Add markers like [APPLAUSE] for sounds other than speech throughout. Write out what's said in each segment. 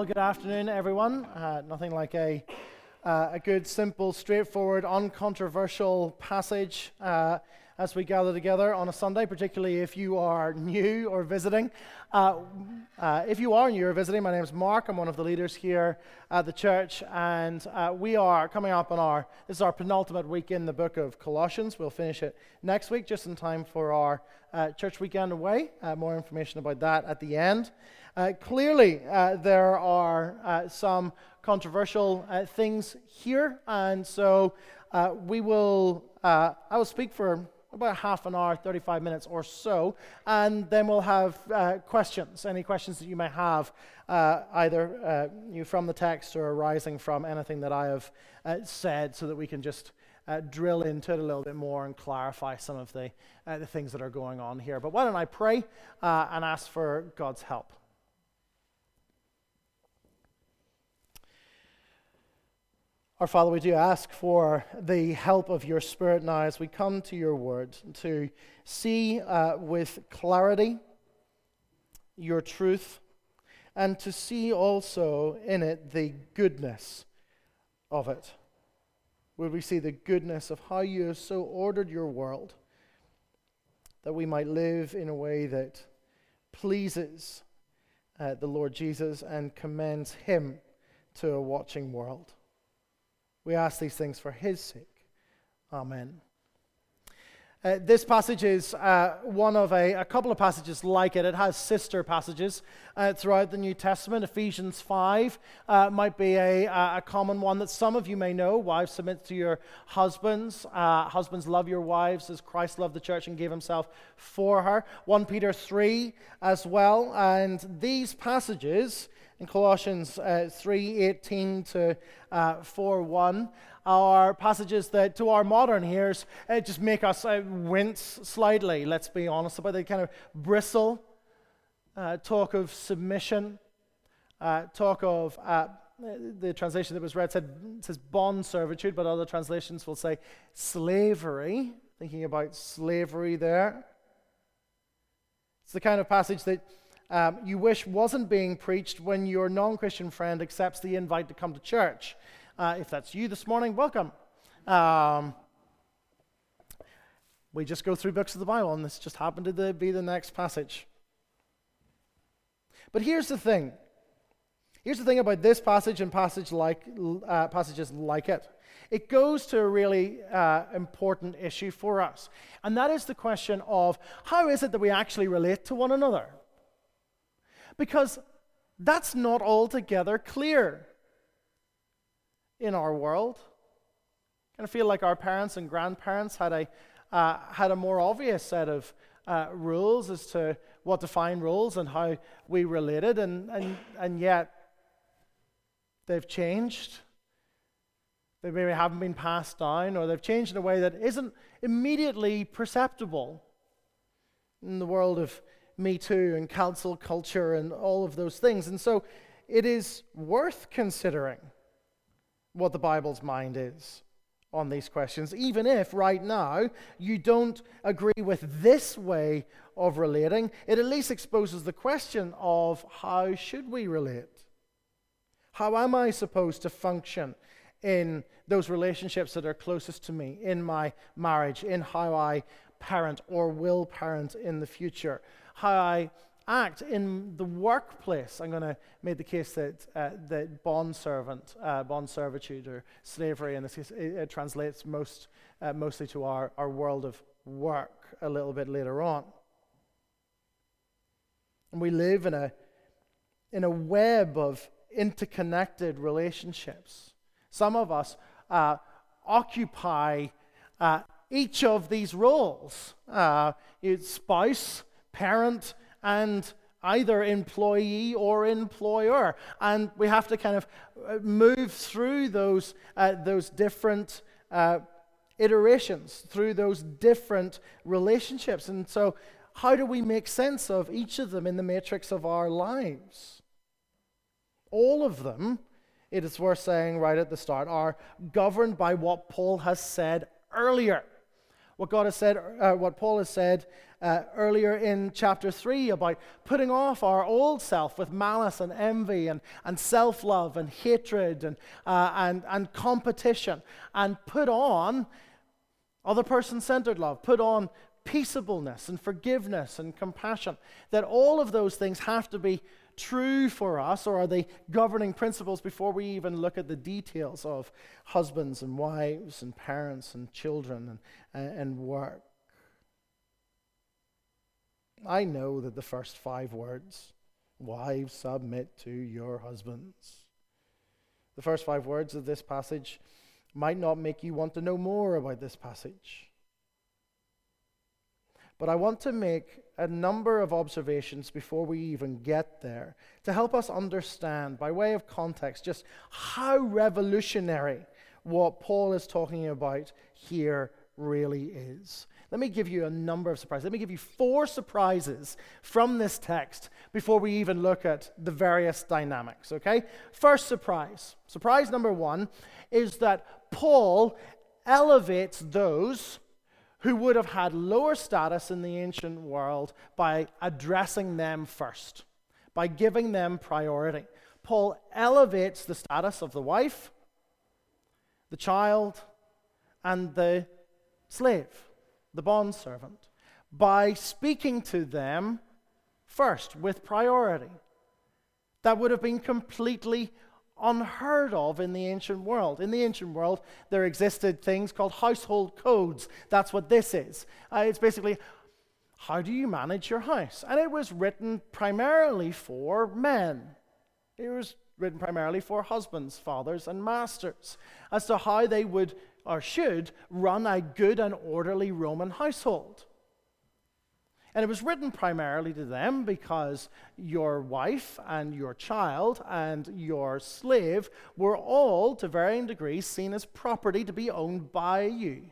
Well, good afternoon, everyone. Uh, nothing like a, uh, a good, simple, straightforward, uncontroversial passage uh, as we gather together on a Sunday, particularly if you are new or visiting. Uh, uh, if you are new or visiting, my name is Mark. I'm one of the leaders here at the church, and uh, we are coming up on our this is our penultimate week in the book of Colossians. We'll finish it next week, just in time for our church weekend away. more information about that at the end. Uh, clearly, uh, there are uh, some controversial uh, things here, and so uh, we will. Uh, I will speak for about half an hour, 35 minutes or so, and then we'll have questions. Any questions that you may have, either you from the text or arising from anything that I have said, so that we can just. Uh, drill into it a little bit more and clarify some of the, uh, the things that are going on here. But why don't I pray uh, and ask for God's help? Our Father, we do ask for the help of your Spirit now as we come to your word to see uh, with clarity your truth and to see also in it the goodness of it. Would we see the goodness of how you have so ordered your world that we might live in a way that pleases uh, the Lord Jesus and commends him to a watching world? We ask these things for his sake. Amen. Uh, this passage is uh, one of a, a, couple of passages like it. It has sister passages uh, throughout the New Testament. Ephesians 5 uh, might be a, a, common one that some of you may know. Wives, submit to your husbands. Uh, husbands, love your wives as Christ loved the church and gave himself for her. 1 Peter 3 as well. And these passages in Colossians uh, 3:18 to uh, 4:1 are passages that, to our modern ears, uh, just make us uh, wince slightly. Let's be honest about it. They kind of bristle. Uh, talk of submission. Uh, talk of the translation that was read said says bond servitude, but other translations will say slavery. Thinking about slavery there. It's the kind of passage that um, you wish wasn't being preached when your non Christian friend accepts the invite to come to church. Uh, if that's you this morning, welcome. Um, we just go through books of the Bible, and this just happened to be the next passage. But here's the thing. Here's the thing about this passage and passage like, uh, passages like it. It goes to a really uh, important issue for us, and that is the question of how is it that we actually relate to one another? Because that's not altogether clear in our world. I feel like our parents and grandparents had a, uh, had a more obvious set of uh, rules as to what define rules and how we related, and, and, and yet they've changed. They maybe haven't been passed down, or they've changed in a way that isn't immediately perceptible in the world of me Too and cancel culture and all of those things. And so it is worth considering what the Bible's mind is on these questions, even if right now you don't agree with this way of relating. It at least exposes the question of how should we relate? How am I supposed to function in those relationships that are closest to me, in my marriage, in how I parent or will parent in the future? How I act in the workplace. I'm going to make the case that, uh, that bond servant, uh, bond servitude, or slavery in this case, it, it translates most, uh, mostly to our, our world of work a little bit later on. And we live in a, in a web of interconnected relationships. Some of us uh, occupy uh, each of these roles. Uh, spouse, parent and either employee or employer. And we have to kind of uh, move through those, uh, those different uh, iterations, through those different relationships. And so, how do we make sense of each of them in the matrix of our lives? All of them, it is worth saying right at the start, are governed by what Paul has said earlier What God has said, uh, what Paul has said uh, earlier in chapter 3 about putting off our old self with malice and envy and, and self love and hatred and, uh, and, and competition and put on other person centered love, put on peaceableness and forgiveness and compassion. That all of those things have to be true for us, or are they governing principles before we even look at the details of husbands and wives and parents and children and, and work? I know that the first five words, wives, submit to your husbands, the first five words of this passage might not make you want to know more about this passage. But I want to make a number of observations before we even get there to help us understand, by way of context, just how revolutionary what Paul is talking about here really is. Let me give you a number of surprises. Let me give you four surprises from this text before we even look at the various dynamics, okay? First surprise. Surprise number one is that Paul elevates those who would have had lower status in the ancient world by addressing them first, by giving them priority. Paul elevates the status of the wife, the child, and the slave, the bondservant, by speaking to them first with priority. That would have been completely unheard of in the ancient world. In the ancient world, there existed things called household codes. That's what this is. Uh, it's basically how do you manage your house? And it was written primarily for men. It was written primarily for husbands, fathers, and masters as to how they would or should run a good and orderly Roman household. And it was written primarily to them because your wife and your child and your slave were all, to varying degrees, seen as property to be owned by you.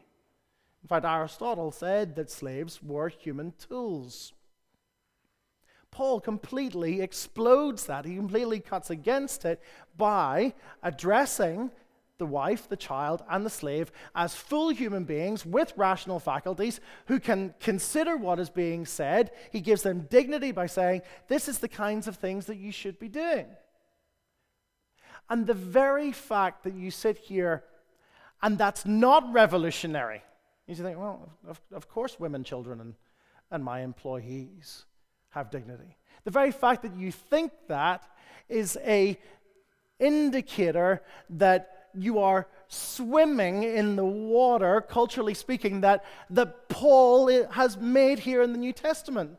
In fact, Aristotle said that slaves were human tools. Paul completely explodes that. He completely cuts against it by addressing the wife, the child, and the slave as full human beings with rational faculties who can consider what is being said. He gives them dignity by saying, This is the kinds of things that you should be doing. And the very fact that you sit here and that's not revolutionary, you think, well, of, of course, women, children, and, and my employees have dignity. The very fact that you think that is a indicator that you are swimming in the water, culturally speaking, that, that Paul has made here in the New Testament.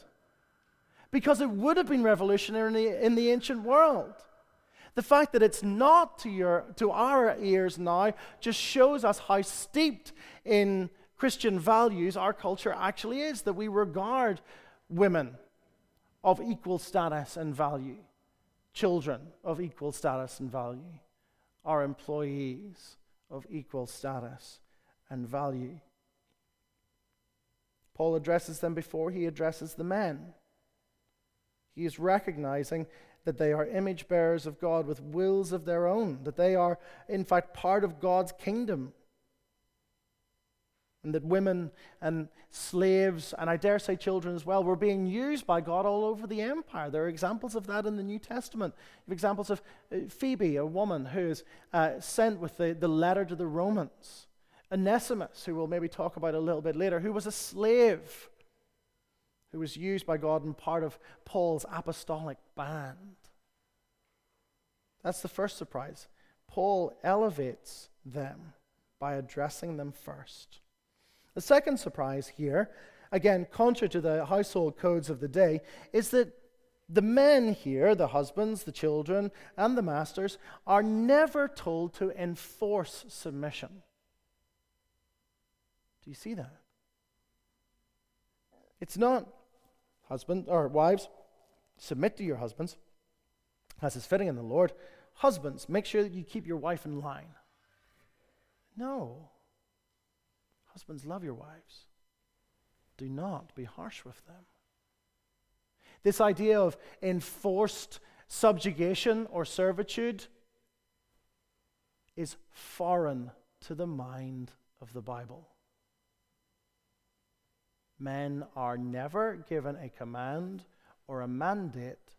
Because it would have been revolutionary in the, in the ancient world. The fact that it's not to, your, to our ears now just shows us how steeped in Christian values our culture actually is, that we regard women of equal status and value, children of equal status and value are employees of equal status and value. Paul addresses them before he addresses the men. He is recognizing that they are image bearers of God with wills of their own, that they are, in fact, part of God's kingdom and that women and slaves, and I dare say children as well, were being used by God all over the empire. There are examples of that in the New Testament. Examples of uh, Phoebe, a woman who is uh, sent with the, the letter to the Romans. Onesimus, who we'll maybe talk about a little bit later, who was a slave, who was used by God and part of Paul's apostolic band. That's the first surprise. Paul elevates them by addressing them first. The second surprise here, again, contrary to the household codes of the day, is that the men here, the husbands, the children, and the masters, are never told to enforce submission. Do you see that? It's not husband or wives, submit to your husbands as is fitting in the Lord. Husbands, make sure that you keep your wife in line. No. Husbands, love your wives. Do not be harsh with them. This idea of enforced subjugation or servitude is foreign to the mind of the Bible. Men are never given a command or a mandate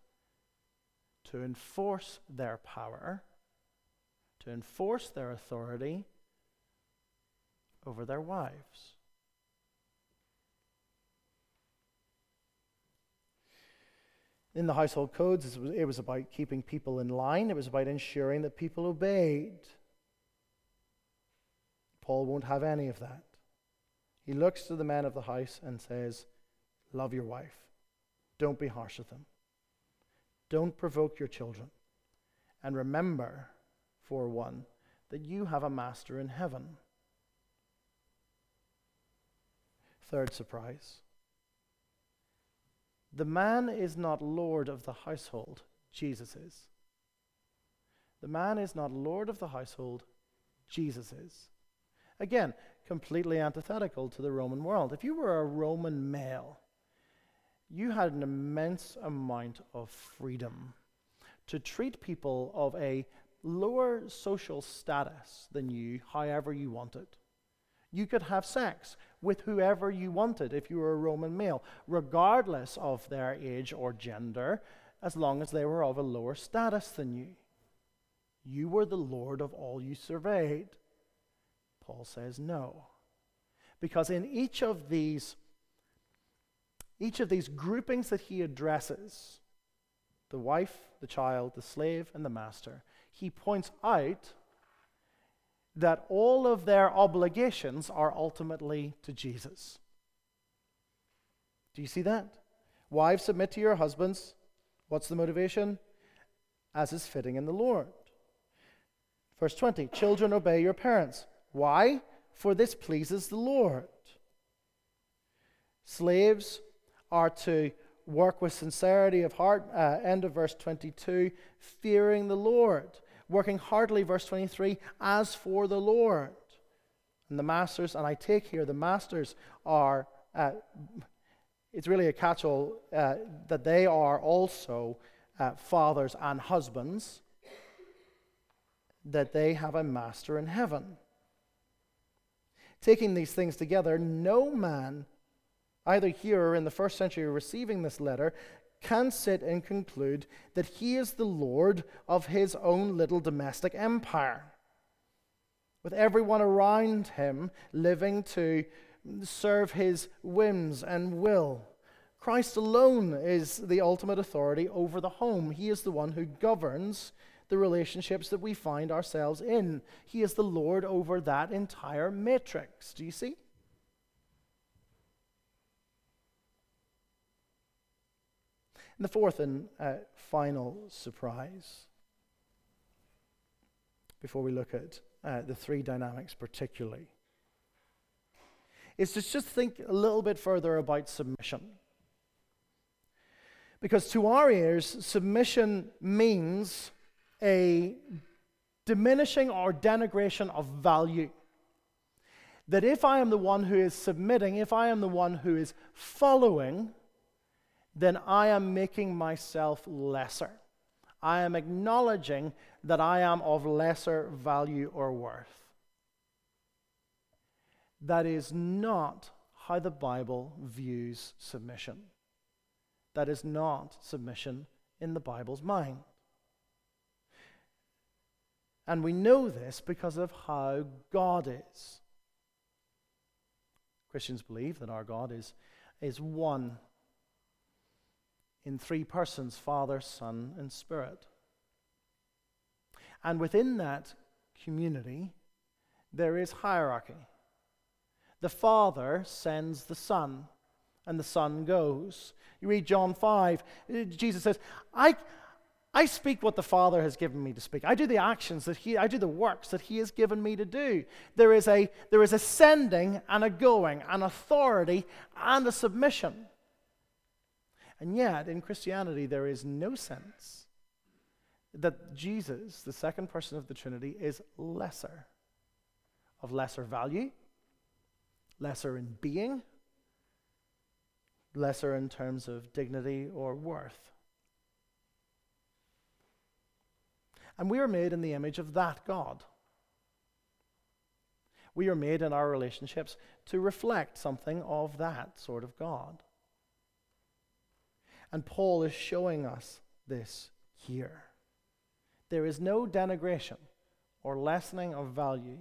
to enforce their power, to enforce their authority over their wives. In the household codes, it was about keeping people in line, it was about ensuring that people obeyed. Paul won't have any of that. He looks to the men of the house and says, Love your wife. Don't be harsh with them. Don't provoke your children. And remember, for one, that you have a master in heaven. Third surprise the man is not Lord of the household, Jesus is. The man is not Lord of the household, Jesus is. Again, completely antithetical to the Roman world. If you were a Roman male, you had an immense amount of freedom to treat people of a lower social status than you however you wanted. You could have sex with whoever you wanted if you were a Roman male, regardless of their age or gender, as long as they were of a lower status than you. You were the Lord of all you surveyed. Paul says no. Because in each of these each of these groupings that he addresses, the wife, the child, the slave, and the master, he points out that all of their obligations are ultimately to Jesus. Do you see that? Wives, submit to your husbands. What's the motivation? As is fitting in the Lord. Verse 20 Children, obey your parents. Why? For this pleases the Lord. Slaves are to work with sincerity of heart. Uh, end of verse 22 fearing the Lord working heartily, verse 23, as for the Lord. And the masters, and I take here the masters are, uh, it's really a catch all uh, that they are also uh, fathers and husbands, that they have a master in heaven. Taking these things together, no man, either here or in the first century receiving this letter, can sit and conclude that he is the Lord of his own little domestic empire, with everyone around him living to serve his whims and will. Christ alone is the ultimate authority over the home. He is the one who governs the relationships that we find ourselves in. He is the Lord over that entire matrix. Do you see? And the fourth and uh, final surprise, before we look at uh, the three dynamics particularly, is to just think a little bit further about submission. Because to our ears, submission means a diminishing or denigration of value. That if I am the one who is submitting, if I am the one who is following, then I am making myself lesser. I am acknowledging that I am of lesser value or worth. That is not how the Bible views submission. That is not submission in the Bible's mind. And we know this because of how God is. Christians believe that our God is, is one in three persons Father, Son, and Spirit. And within that community, there is hierarchy. The Father sends the Son, and the Son goes. You read John 5, Jesus says, I, I speak what the Father has given me to speak. I do the actions that He, I do the works that He has given me to do. There is a, there is a sending and a going, an authority and a submission. And yet, in Christianity, there is no sense that Jesus, the second person of the Trinity, is lesser, of lesser value, lesser in being, lesser in terms of dignity or worth. And we are made in the image of that God. We are made in our relationships to reflect something of that sort of God. And Paul is showing us this here. There is no denigration or lessening of value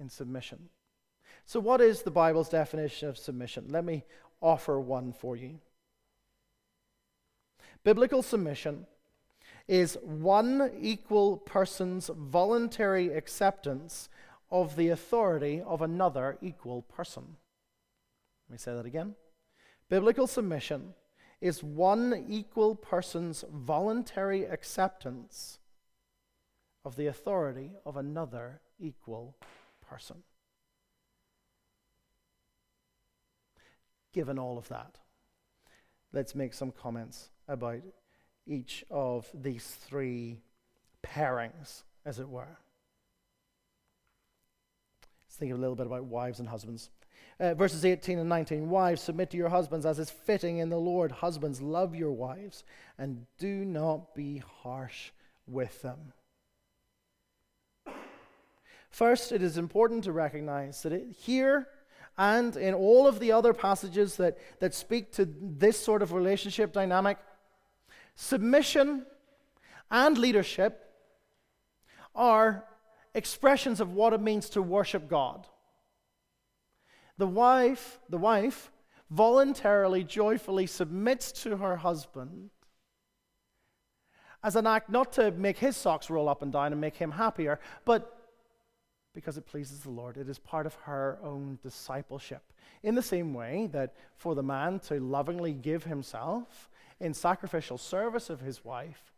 in submission. So, what is the Bible's definition of submission? Let me offer one for you. Biblical submission is one equal person's voluntary acceptance of the authority of another equal person. Let me say that again. Biblical submission is one equal person's voluntary acceptance of the authority of another equal person. Given all of that, let's make some comments about each of these three pairings, as it were. Let's think a little bit about wives and husbands. Uh, verses 18 and 19 Wives, submit to your husbands as is fitting in the Lord. Husbands, love your wives and do not be harsh with them. First, it is important to recognize that it, here and in all of the other passages that, that speak to this sort of relationship dynamic, submission and leadership are expressions of what it means to worship God. The wife, the wife voluntarily, joyfully submits to her husband as an act not to make his socks roll up and down and make him happier, but because it pleases the Lord. It is part of her own discipleship. In the same way that for the man to lovingly give himself in sacrificial service of his wife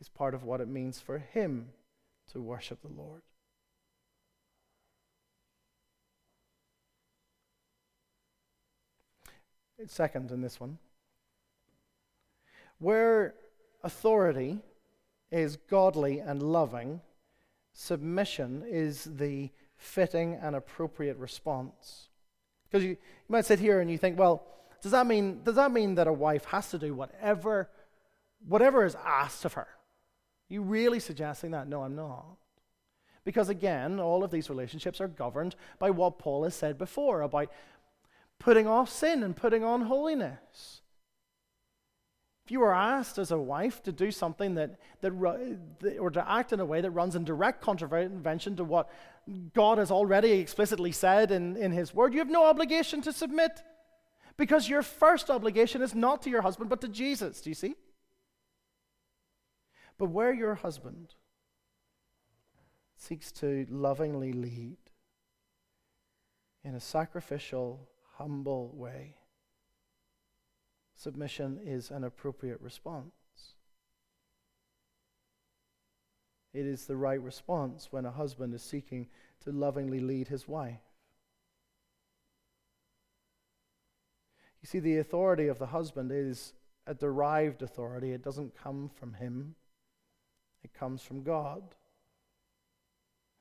is part of what it means for him to worship the Lord. Second, in this one, where authority is godly and loving, submission is the fitting and appropriate response. Because you, you might sit here and you think, well, does that mean, does that mean that a wife has to do whatever, whatever is asked of her? Are you really suggesting that? No, I'm not. Because again, all of these relationships are governed by what Paul has said before about putting off sin and putting on holiness. If you were asked as a wife to do something that, that, or to act in a way that runs in direct contravention to what God has already explicitly said in, in His Word, you have no obligation to submit. Because your first obligation is not to your husband, but to Jesus. Do you see? But where your husband seeks to lovingly lead in a sacrificial, humble way, submission is an appropriate response. It is the right response when a husband is seeking to lovingly lead his wife. You see, the authority of the husband is a derived authority, it doesn't come from him, it comes from God.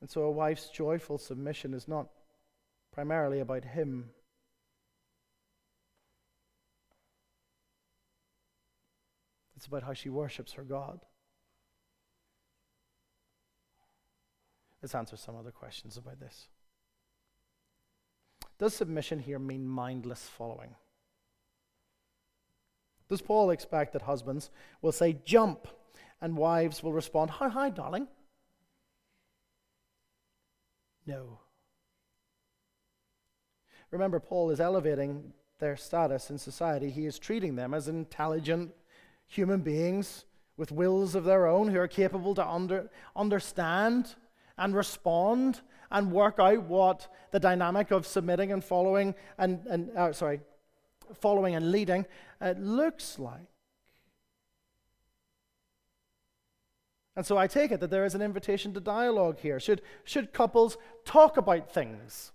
And so a wife's joyful submission is not primarily about him It's about how she worships her God. Let's answer some other questions about this. Does submission here mean mindless following? Does Paul expect that husbands will say, jump, and wives will respond, hi, hi, darling? No. Remember, Paul is elevating their status in society. He is treating them as intelligent, human beings with wills of their own who are capable to under, understand and respond and work out what the dynamic of submitting and following and, and uh, sorry, following and leading uh, looks like. And so I take it that there is an invitation to dialogue here. Should, should couples talk about things?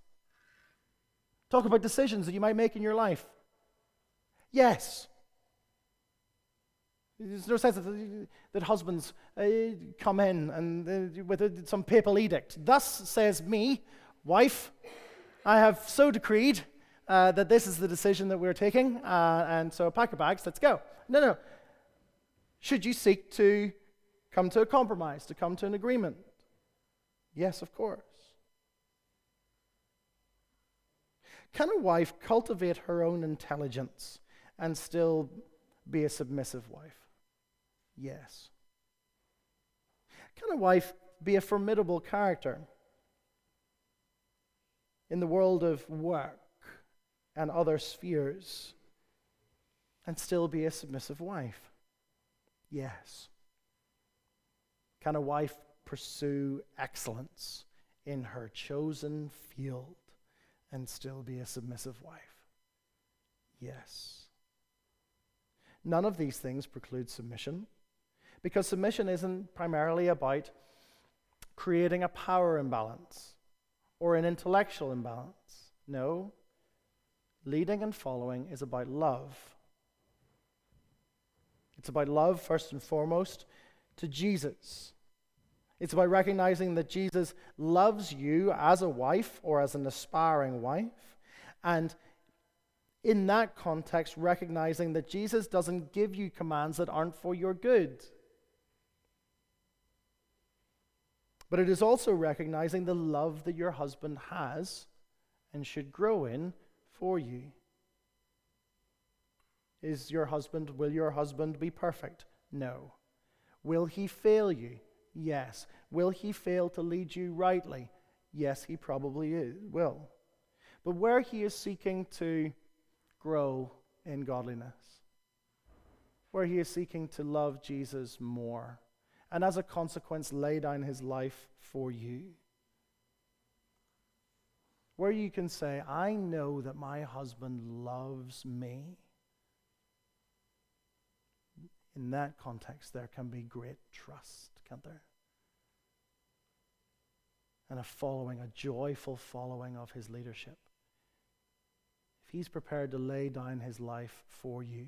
Talk about decisions that you might make in your life? Yes. There's no sense that, that husbands uh, come in and uh, with a, some papal edict. Thus says me, wife, I have so decreed uh, that this is the decision that we're taking, uh, and so pack your bags, let's go. No, no. Should you seek to come to a compromise, to come to an agreement? Yes, of course. Can a wife cultivate her own intelligence and still be a submissive wife? Yes. Can a wife be a formidable character in the world of work and other spheres and still be a submissive wife? Yes. Can a wife pursue excellence in her chosen field and still be a submissive wife? Yes. None of these things preclude submission because submission isn't primarily about creating a power imbalance or an intellectual imbalance. No. Leading and following is about love. It's about love, first and foremost, to Jesus. It's about recognizing that Jesus loves you as a wife or as an aspiring wife. And in that context, recognizing that Jesus doesn't give you commands that aren't for your good. But it is also recognizing the love that your husband has and should grow in for you. Is your husband, will your husband be perfect? No. Will he fail you? Yes. Will he fail to lead you rightly? Yes, he probably is, will. But where he is seeking to grow in godliness, where he is seeking to love Jesus more, and as a consequence, lay down his life for you. Where you can say, I know that my husband loves me. In that context, there can be great trust, can't there? And a following, a joyful following of his leadership If he's prepared to lay down his life for you,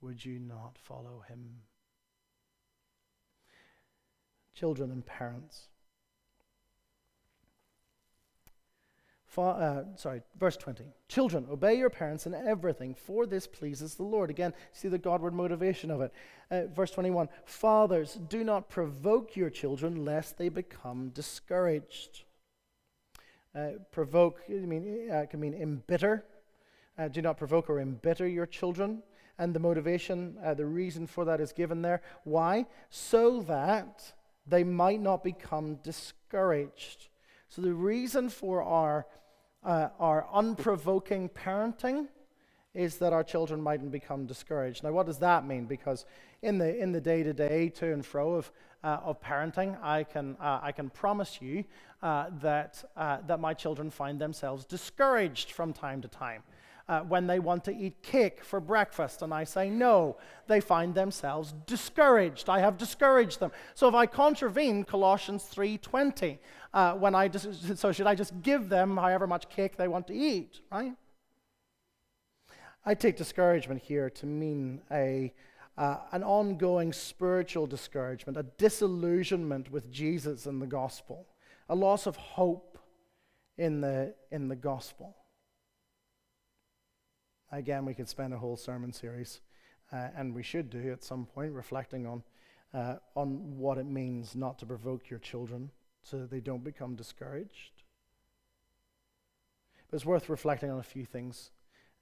would you not follow him? Children and parents. uh, sorry, verse 20. Children, obey your parents in everything, for this pleases the Lord. Again, see the Godward motivation of it. Uh, verse 21. Fathers, do not provoke your children lest they become discouraged. Uh, provoke, I mean, uh, can mean embitter. Uh, do not provoke or embitter your children. And the motivation, uh, the reason for that is given there. Why? So that they might not become discouraged. So the reason for our, uh, our unprovoking parenting is that our children mightn't become discouraged. Now, what does that mean? Because in the in the day to day to and fro of uh, of parenting, I can uh, I can promise you uh, that uh, that my children find themselves discouraged from time to time. Uh, when they want to eat cake for breakfast and I say no, they find themselves discouraged. I have discouraged them. So if I contravene Colossians 3:20, uh, when I dis- so should I just give them however much cake they want to eat, right? I take discouragement here to mean a, uh, an ongoing spiritual discouragement, a disillusionment with Jesus and the gospel, a loss of hope in the, in the gospel. Again, we could spend a whole sermon series, uh, and we should do at some point, reflecting on, uh, on what it means not to provoke your children so that they don't become discouraged. But it's worth reflecting on a few things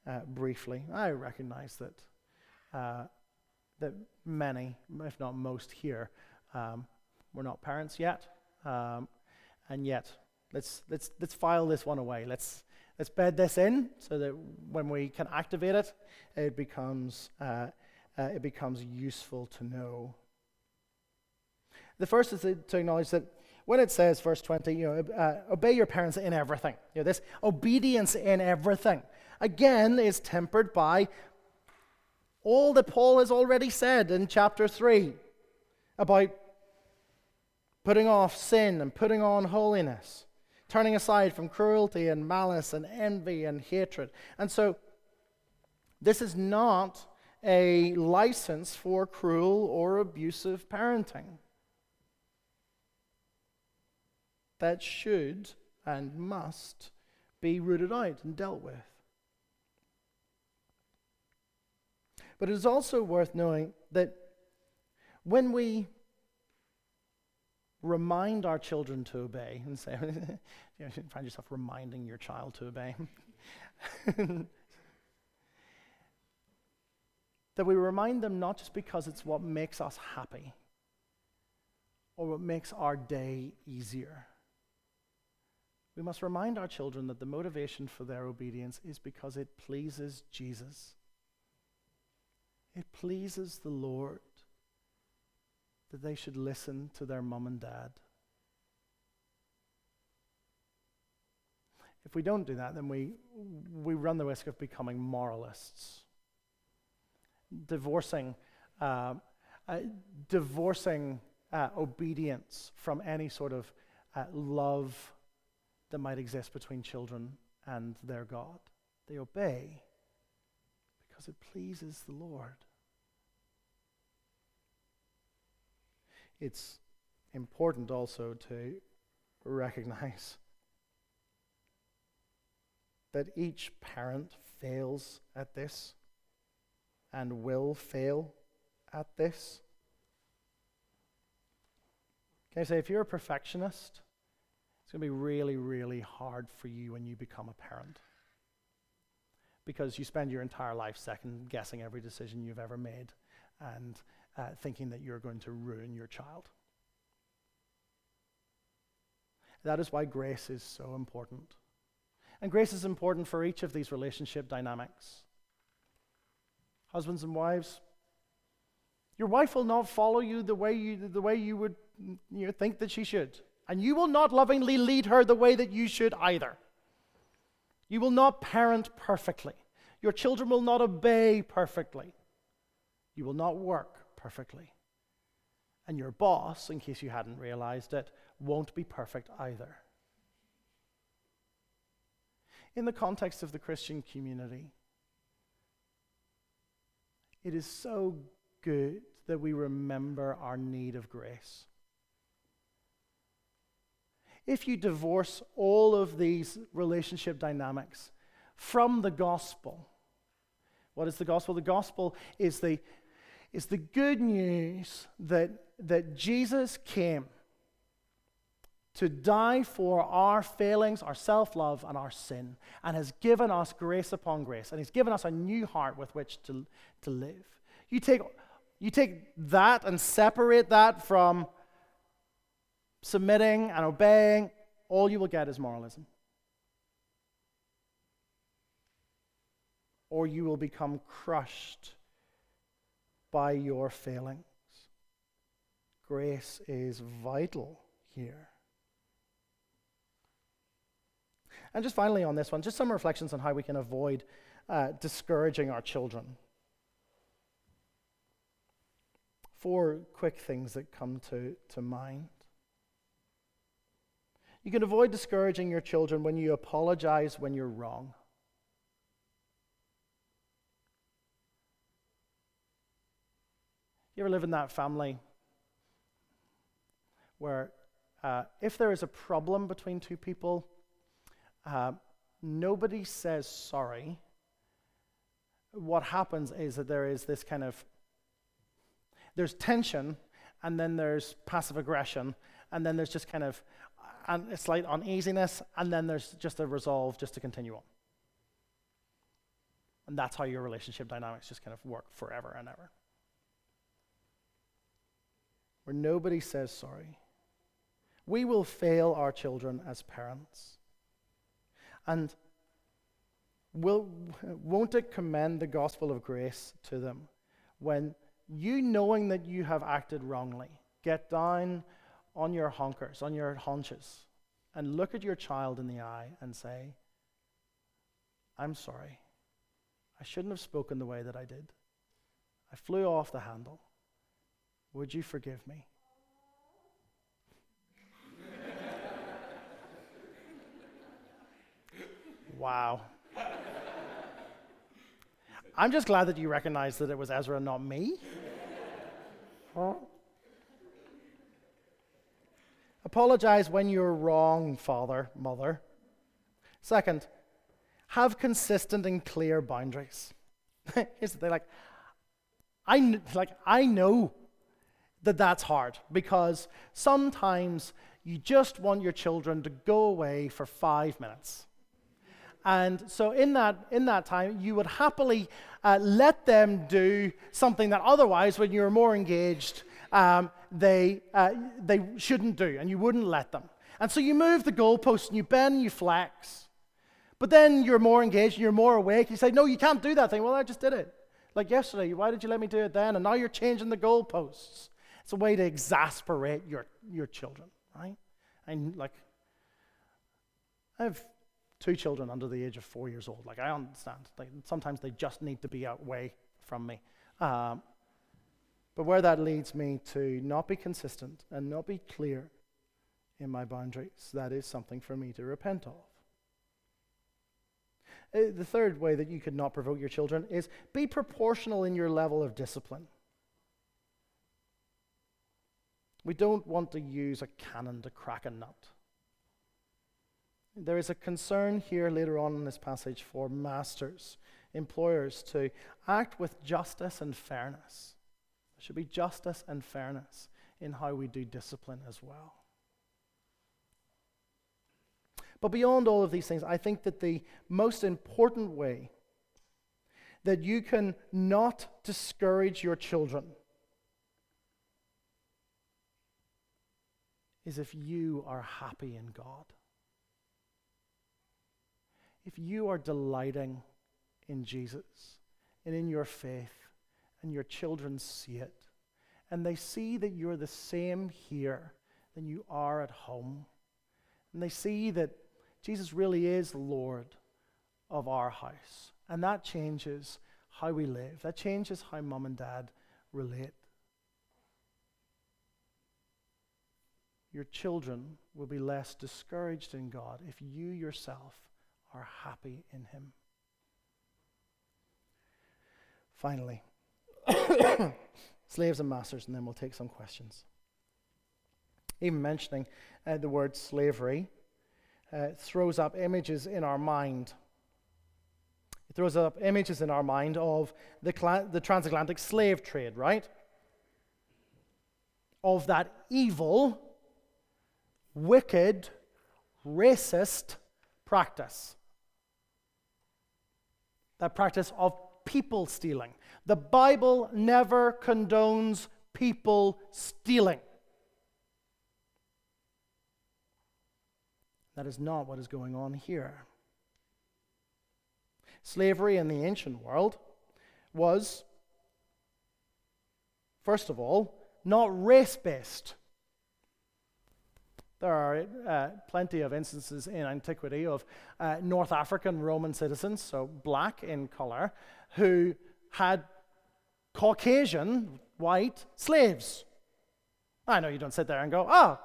uh, briefly. I recognize that uh, that many, if not most here, um, we're not parents yet, um, and yet let's let's let's file this one away. Let's let's bed this in so that when we can activate it, it becomes uh, uh it becomes useful to know. The first is to acknowledge that when it says, verse 20, you know, uh, obey your parents in everything, you know, this obedience in everything again is tempered by all that Paul has already said in chapter 3 about putting off sin and putting on holiness, turning aside from cruelty and malice and envy and hatred. And so, this is not a license for cruel or abusive parenting. That should and must be rooted out and dealt with. But it is also worth knowing that when we remind our children to obey and say, [LAUGHS] you, know, find yourself reminding your child to obey. [LAUGHS] that we remind them not just because it's what makes us happy or what makes our day easier. We must remind our children that the motivation for their obedience is because it pleases Jesus. It pleases the Lord that they should listen to their mom and dad. If we don't do that, then we, we run the risk of becoming moralists, divorcing, uh, uh, divorcing uh, obedience from any sort of uh, love that might exist between children and their God. They obey because it pleases the Lord. It's important also to recognize that each parent fails at this and will fail at this. Can I say, if you're a perfectionist, it's going to be really, really hard for you when you become a parent. Because you spend your entire life second guessing every decision you've ever made and uh, thinking that you're going to ruin your child. That is why grace is so important. And grace is important for each of these relationship dynamics. Husbands and wives, your wife will not follow you the way you, the way you would you know, think that she should. And you will not lovingly lead her the way that you should either. You will not parent perfectly. Your children will not obey perfectly. You will not work perfectly. And your boss, in case you hadn't realized it, won't be perfect either. In the context of the Christian community, it is so good that we remember our need of grace. If you divorce all of these relationship dynamics from the gospel, what is the gospel? The gospel is the is the good news that, that Jesus came to die for our failings, our self love, and our sin, and has given us grace upon grace, and He's given us a new heart with which to, to live. You take, you take that and separate that from submitting and obeying, all you will get is moralism. Or you will become crushed by your failings. Grace is vital here. And just finally on this one, just some reflections on how we can avoid uh, discouraging our children. Four quick things that come to, to mind. You can avoid discouraging your children when you apologize when you're wrong. You ever live in that family where uh, if there is a problem between two people, uh, nobody says sorry. What happens is that there is this kind of there's tension, and then there's passive aggression, and then there's just kind of a slight uneasiness, and then there's just a resolve just to continue on. And that's how your relationship dynamics just kind of work forever and ever where nobody says sorry. We will fail our children as parents. And will, won't it commend the gospel of grace to them when you, knowing that you have acted wrongly, get down on your honkers, on your haunches, and look at your child in the eye and say, I'm sorry. I shouldn't have spoken the way that I did. I flew off the handle. Would you forgive me? wow. I'm just glad that you recognize that it was Ezra, not me. Huh? Apologize when you're wrong, father, mother. Second, have consistent and clear boundaries. [LAUGHS] Here's the thing like I, like, I know that that's hard because sometimes you just want your children to go away for five minutes. And so, in that, in that time, you would happily uh, let them do something that otherwise, when you're more engaged, um, they, uh, they shouldn't do, and you wouldn't let them. And so, you move the goalpost and you bend you flex. But then you're more engaged and you're more awake. You say, No, you can't do that thing. Well, I just did it. Like yesterday, why did you let me do it then? And now you're changing the goalposts. It's a way to exasperate your, your children, right? And like, I have two children under the age of four years old. Like, I understand. Like, sometimes they just need to be away from me. Um, but where that leads me to not be consistent and not be clear in my boundaries, that is something for me to repent of. Uh, the third way that you could not provoke your children is be proportional in your level of discipline. We don't want to use a cannon to crack a nut. There is a concern here later on in this passage for masters, employers, to act with justice and fairness. There should be justice and fairness in how we do discipline as well. But beyond all of these things, I think that the most important way that you can not discourage your children is if you are happy in God. If you are delighting in Jesus and in your faith, and your children see it, and they see that you're the same here than you are at home, and they see that Jesus really is Lord of our house, and that changes how we live, that changes how mom and dad relate. Your children will be less discouraged in God if you yourself are happy in Him. Finally, [COUGHS] slaves and masters, and then we'll take some questions. Even mentioning uh, the word slavery uh, throws up images in our mind. It throws up images in our mind of the, cla- the transatlantic slave trade, right? Of that evil wicked, racist practice. That practice of people stealing. The Bible never condones people stealing. That is not what is going on here. Slavery in the ancient world was, first of all, not race based. There are uh, plenty of instances in antiquity of uh, North African Roman citizens, so black in color, who had Caucasian white slaves. I know you don't sit there and go, oh,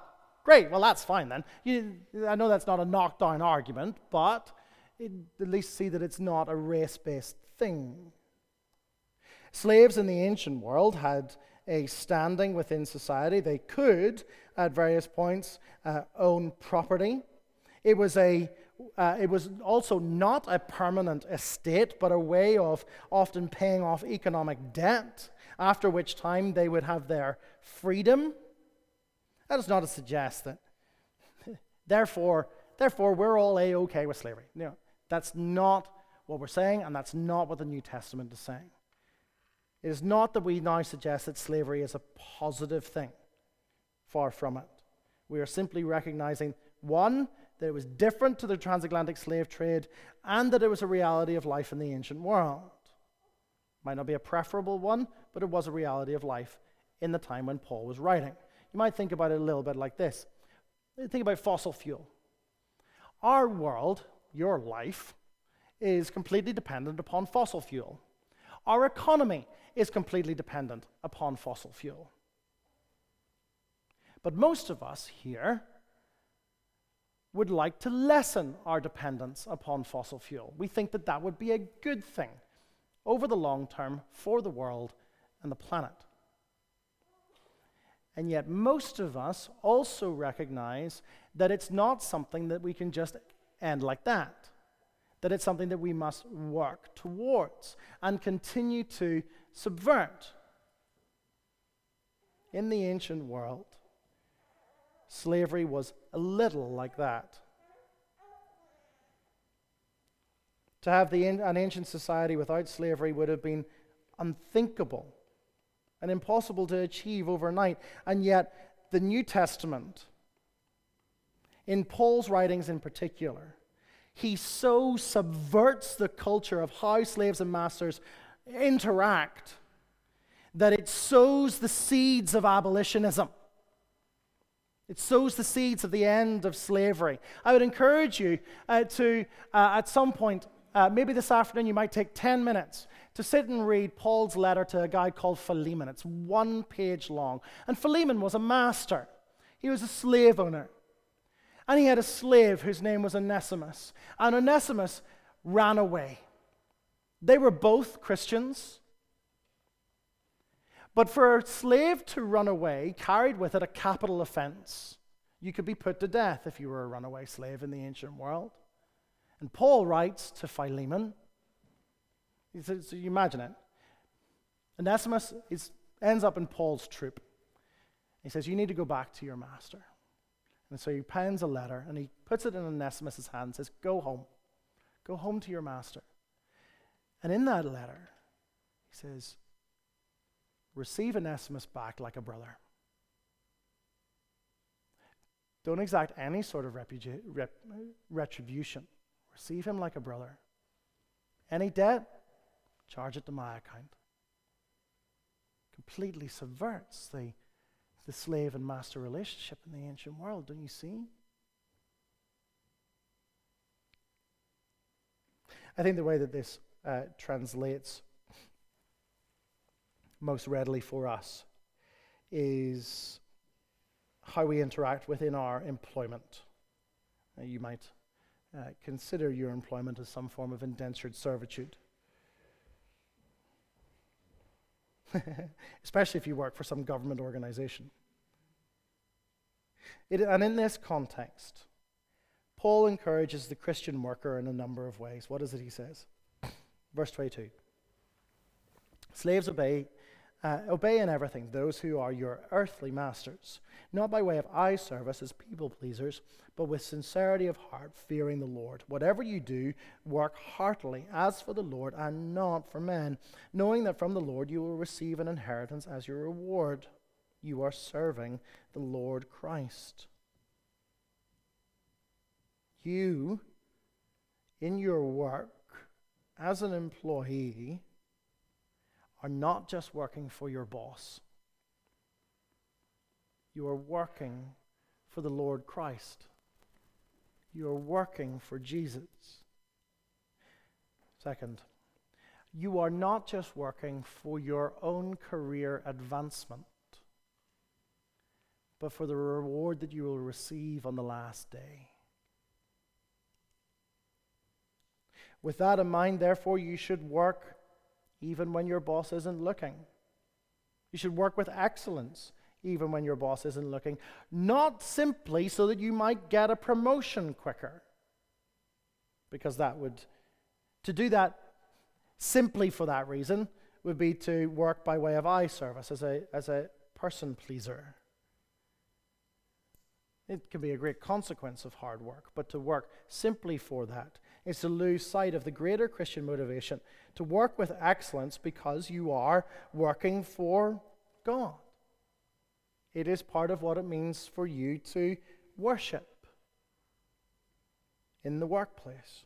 great, well, that's fine then. You, I know that's not a knockdown argument, but it, at least see that it's not a race based thing. Slaves in the ancient world had a standing within society. They could, at various points, uh, own property. It was, a, uh, it was also not a permanent estate, but a way of often paying off economic debt, after which time they would have their freedom. That is not to suggest that, [LAUGHS] therefore, therefore, we're all a okay with slavery. No, that's not what we're saying, and that's not what the New Testament is saying. It is not that we now suggest that slavery is a positive thing. Far from it. We are simply recognizing one, that it was different to the transatlantic slave trade, and that it was a reality of life in the ancient world. Might not be a preferable one, but it was a reality of life in the time when Paul was writing. You might think about it a little bit like this think about fossil fuel. Our world, your life, is completely dependent upon fossil fuel. Our economy is completely dependent upon fossil fuel. But most of us here would like to lessen our dependence upon fossil fuel. We think that that would be a good thing over the long term for the world and the planet. And yet, most of us also recognize that it's not something that we can just end like that, that it's something that we must work towards and continue to subvert. In the ancient world, slavery was a little like that. To have the, an ancient society without slavery would have been unthinkable and impossible to achieve overnight. And yet, the New Testament, in Paul's writings in particular, he so subverts the culture of how slaves and masters interact that it sows the seeds of abolitionism. It sows the seeds of the end of slavery. I would encourage you uh, to, uh, at some point, uh, maybe this afternoon, you might take 10 minutes to sit and read Paul's letter to a guy called Philemon. It's one page long. And Philemon was a master, he was a slave owner. And he had a slave whose name was Onesimus. And Onesimus ran away. They were both Christians. But for a slave to run away carried with it a capital offense. You could be put to death if you were a runaway slave in the ancient world. And Paul writes to Philemon, he says, so you imagine it. Onesimus is, ends up in Paul's troop. He says, You need to go back to your master. And so he pens a letter and he puts it in Onesimus' hand and says, Go home. Go home to your master. And in that letter, he says, Receive Onesimus back like a brother. Don't exact any sort of repugi- rep- retribution. Receive him like a brother. Any debt, charge it to my account. Completely subverts the, the slave and master relationship in the ancient world, don't you see? I think the way that this uh, translates most readily for us is how we interact within our employment. Uh, you might uh, consider your employment as some form of indentured servitude. [LAUGHS] Especially if you work for some government organization. It, and in this context, Paul encourages the Christian worker in a number of ways. What is it he says? Verse 22 Slaves obey uh, obey in everything those who are your earthly masters, not by way of eye service as people pleasers, but with sincerity of heart, fearing the Lord. Whatever you do, work heartily as for the Lord and not for men, knowing that from the Lord you will receive an inheritance as your reward. You are serving the Lord Christ. You, in your work as an employee, are not just working for your boss, you are working for the Lord Christ. You are working for Jesus. Second, you are not just working for your own career advancement, but for the reward that you will receive on the last day. With that in mind, therefore, you should work even when your boss isn't looking. You should work with excellence, even when your boss isn't looking, not simply so that you might get a promotion quicker, because that would, to do that simply for that reason, would be to work by way of eye service as a, as a person pleaser. It can be a great consequence of hard work, but to work simply for that is to lose sight of the greater Christian motivation to work with excellence because you are working for God. It is part of what it means for you to worship in the workplace.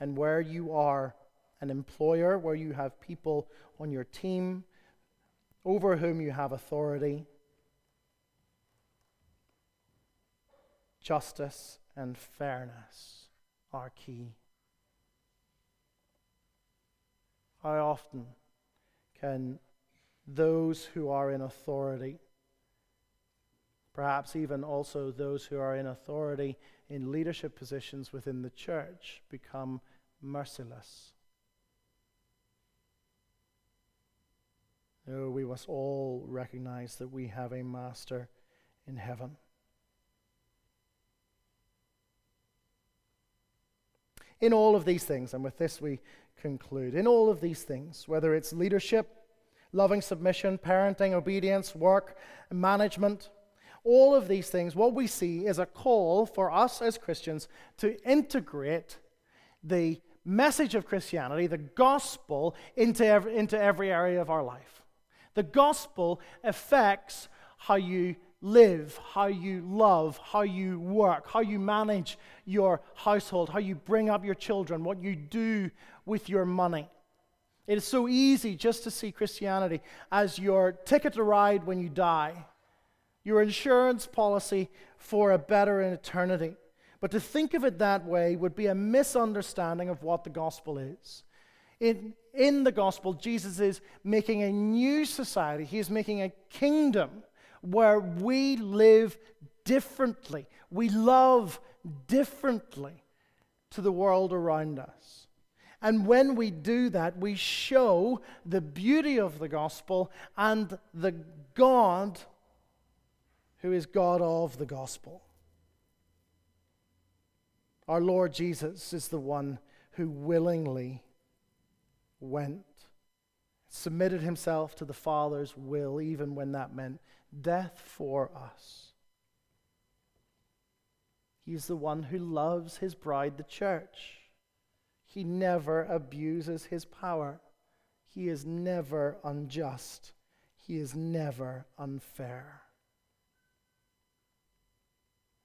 And where you are an employer, where you have people on your team over whom you have authority, justice and fairness are key. How often can those who are in authority, perhaps even also those who are in authority in leadership positions within the church, become merciless? No, we must all recognize that we have a master in heaven. In all of these things, and with this we conclude, in all of these things, whether it's leadership, loving submission, parenting, obedience, work, management, all of these things, what we see is a call for us as Christians to integrate the message of Christianity, the gospel, into every, into every area of our life. The gospel affects how you live, how you love, how you work, how you manage your household, how you bring up your children, what you do with your money. It is so easy just to see Christianity as your ticket to ride when you die, your insurance policy for a better eternity. But to think of it that way would be a misunderstanding of what the gospel is. In, in the gospel, Jesus is making a new society, he is making a kingdom where we live differently, we love differently to the world around us. And when we do that, we show the beauty of the gospel and the God who is God of the gospel. Our Lord Jesus is the one who willingly went, submitted himself to the Father's will, even when that meant death for us. He's the one who loves his bride, the church. He never abuses his power. He is never unjust. He is never unfair.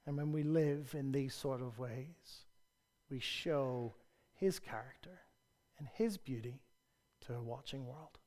And when we live in these sort of ways, we show his character and his beauty to a watching world.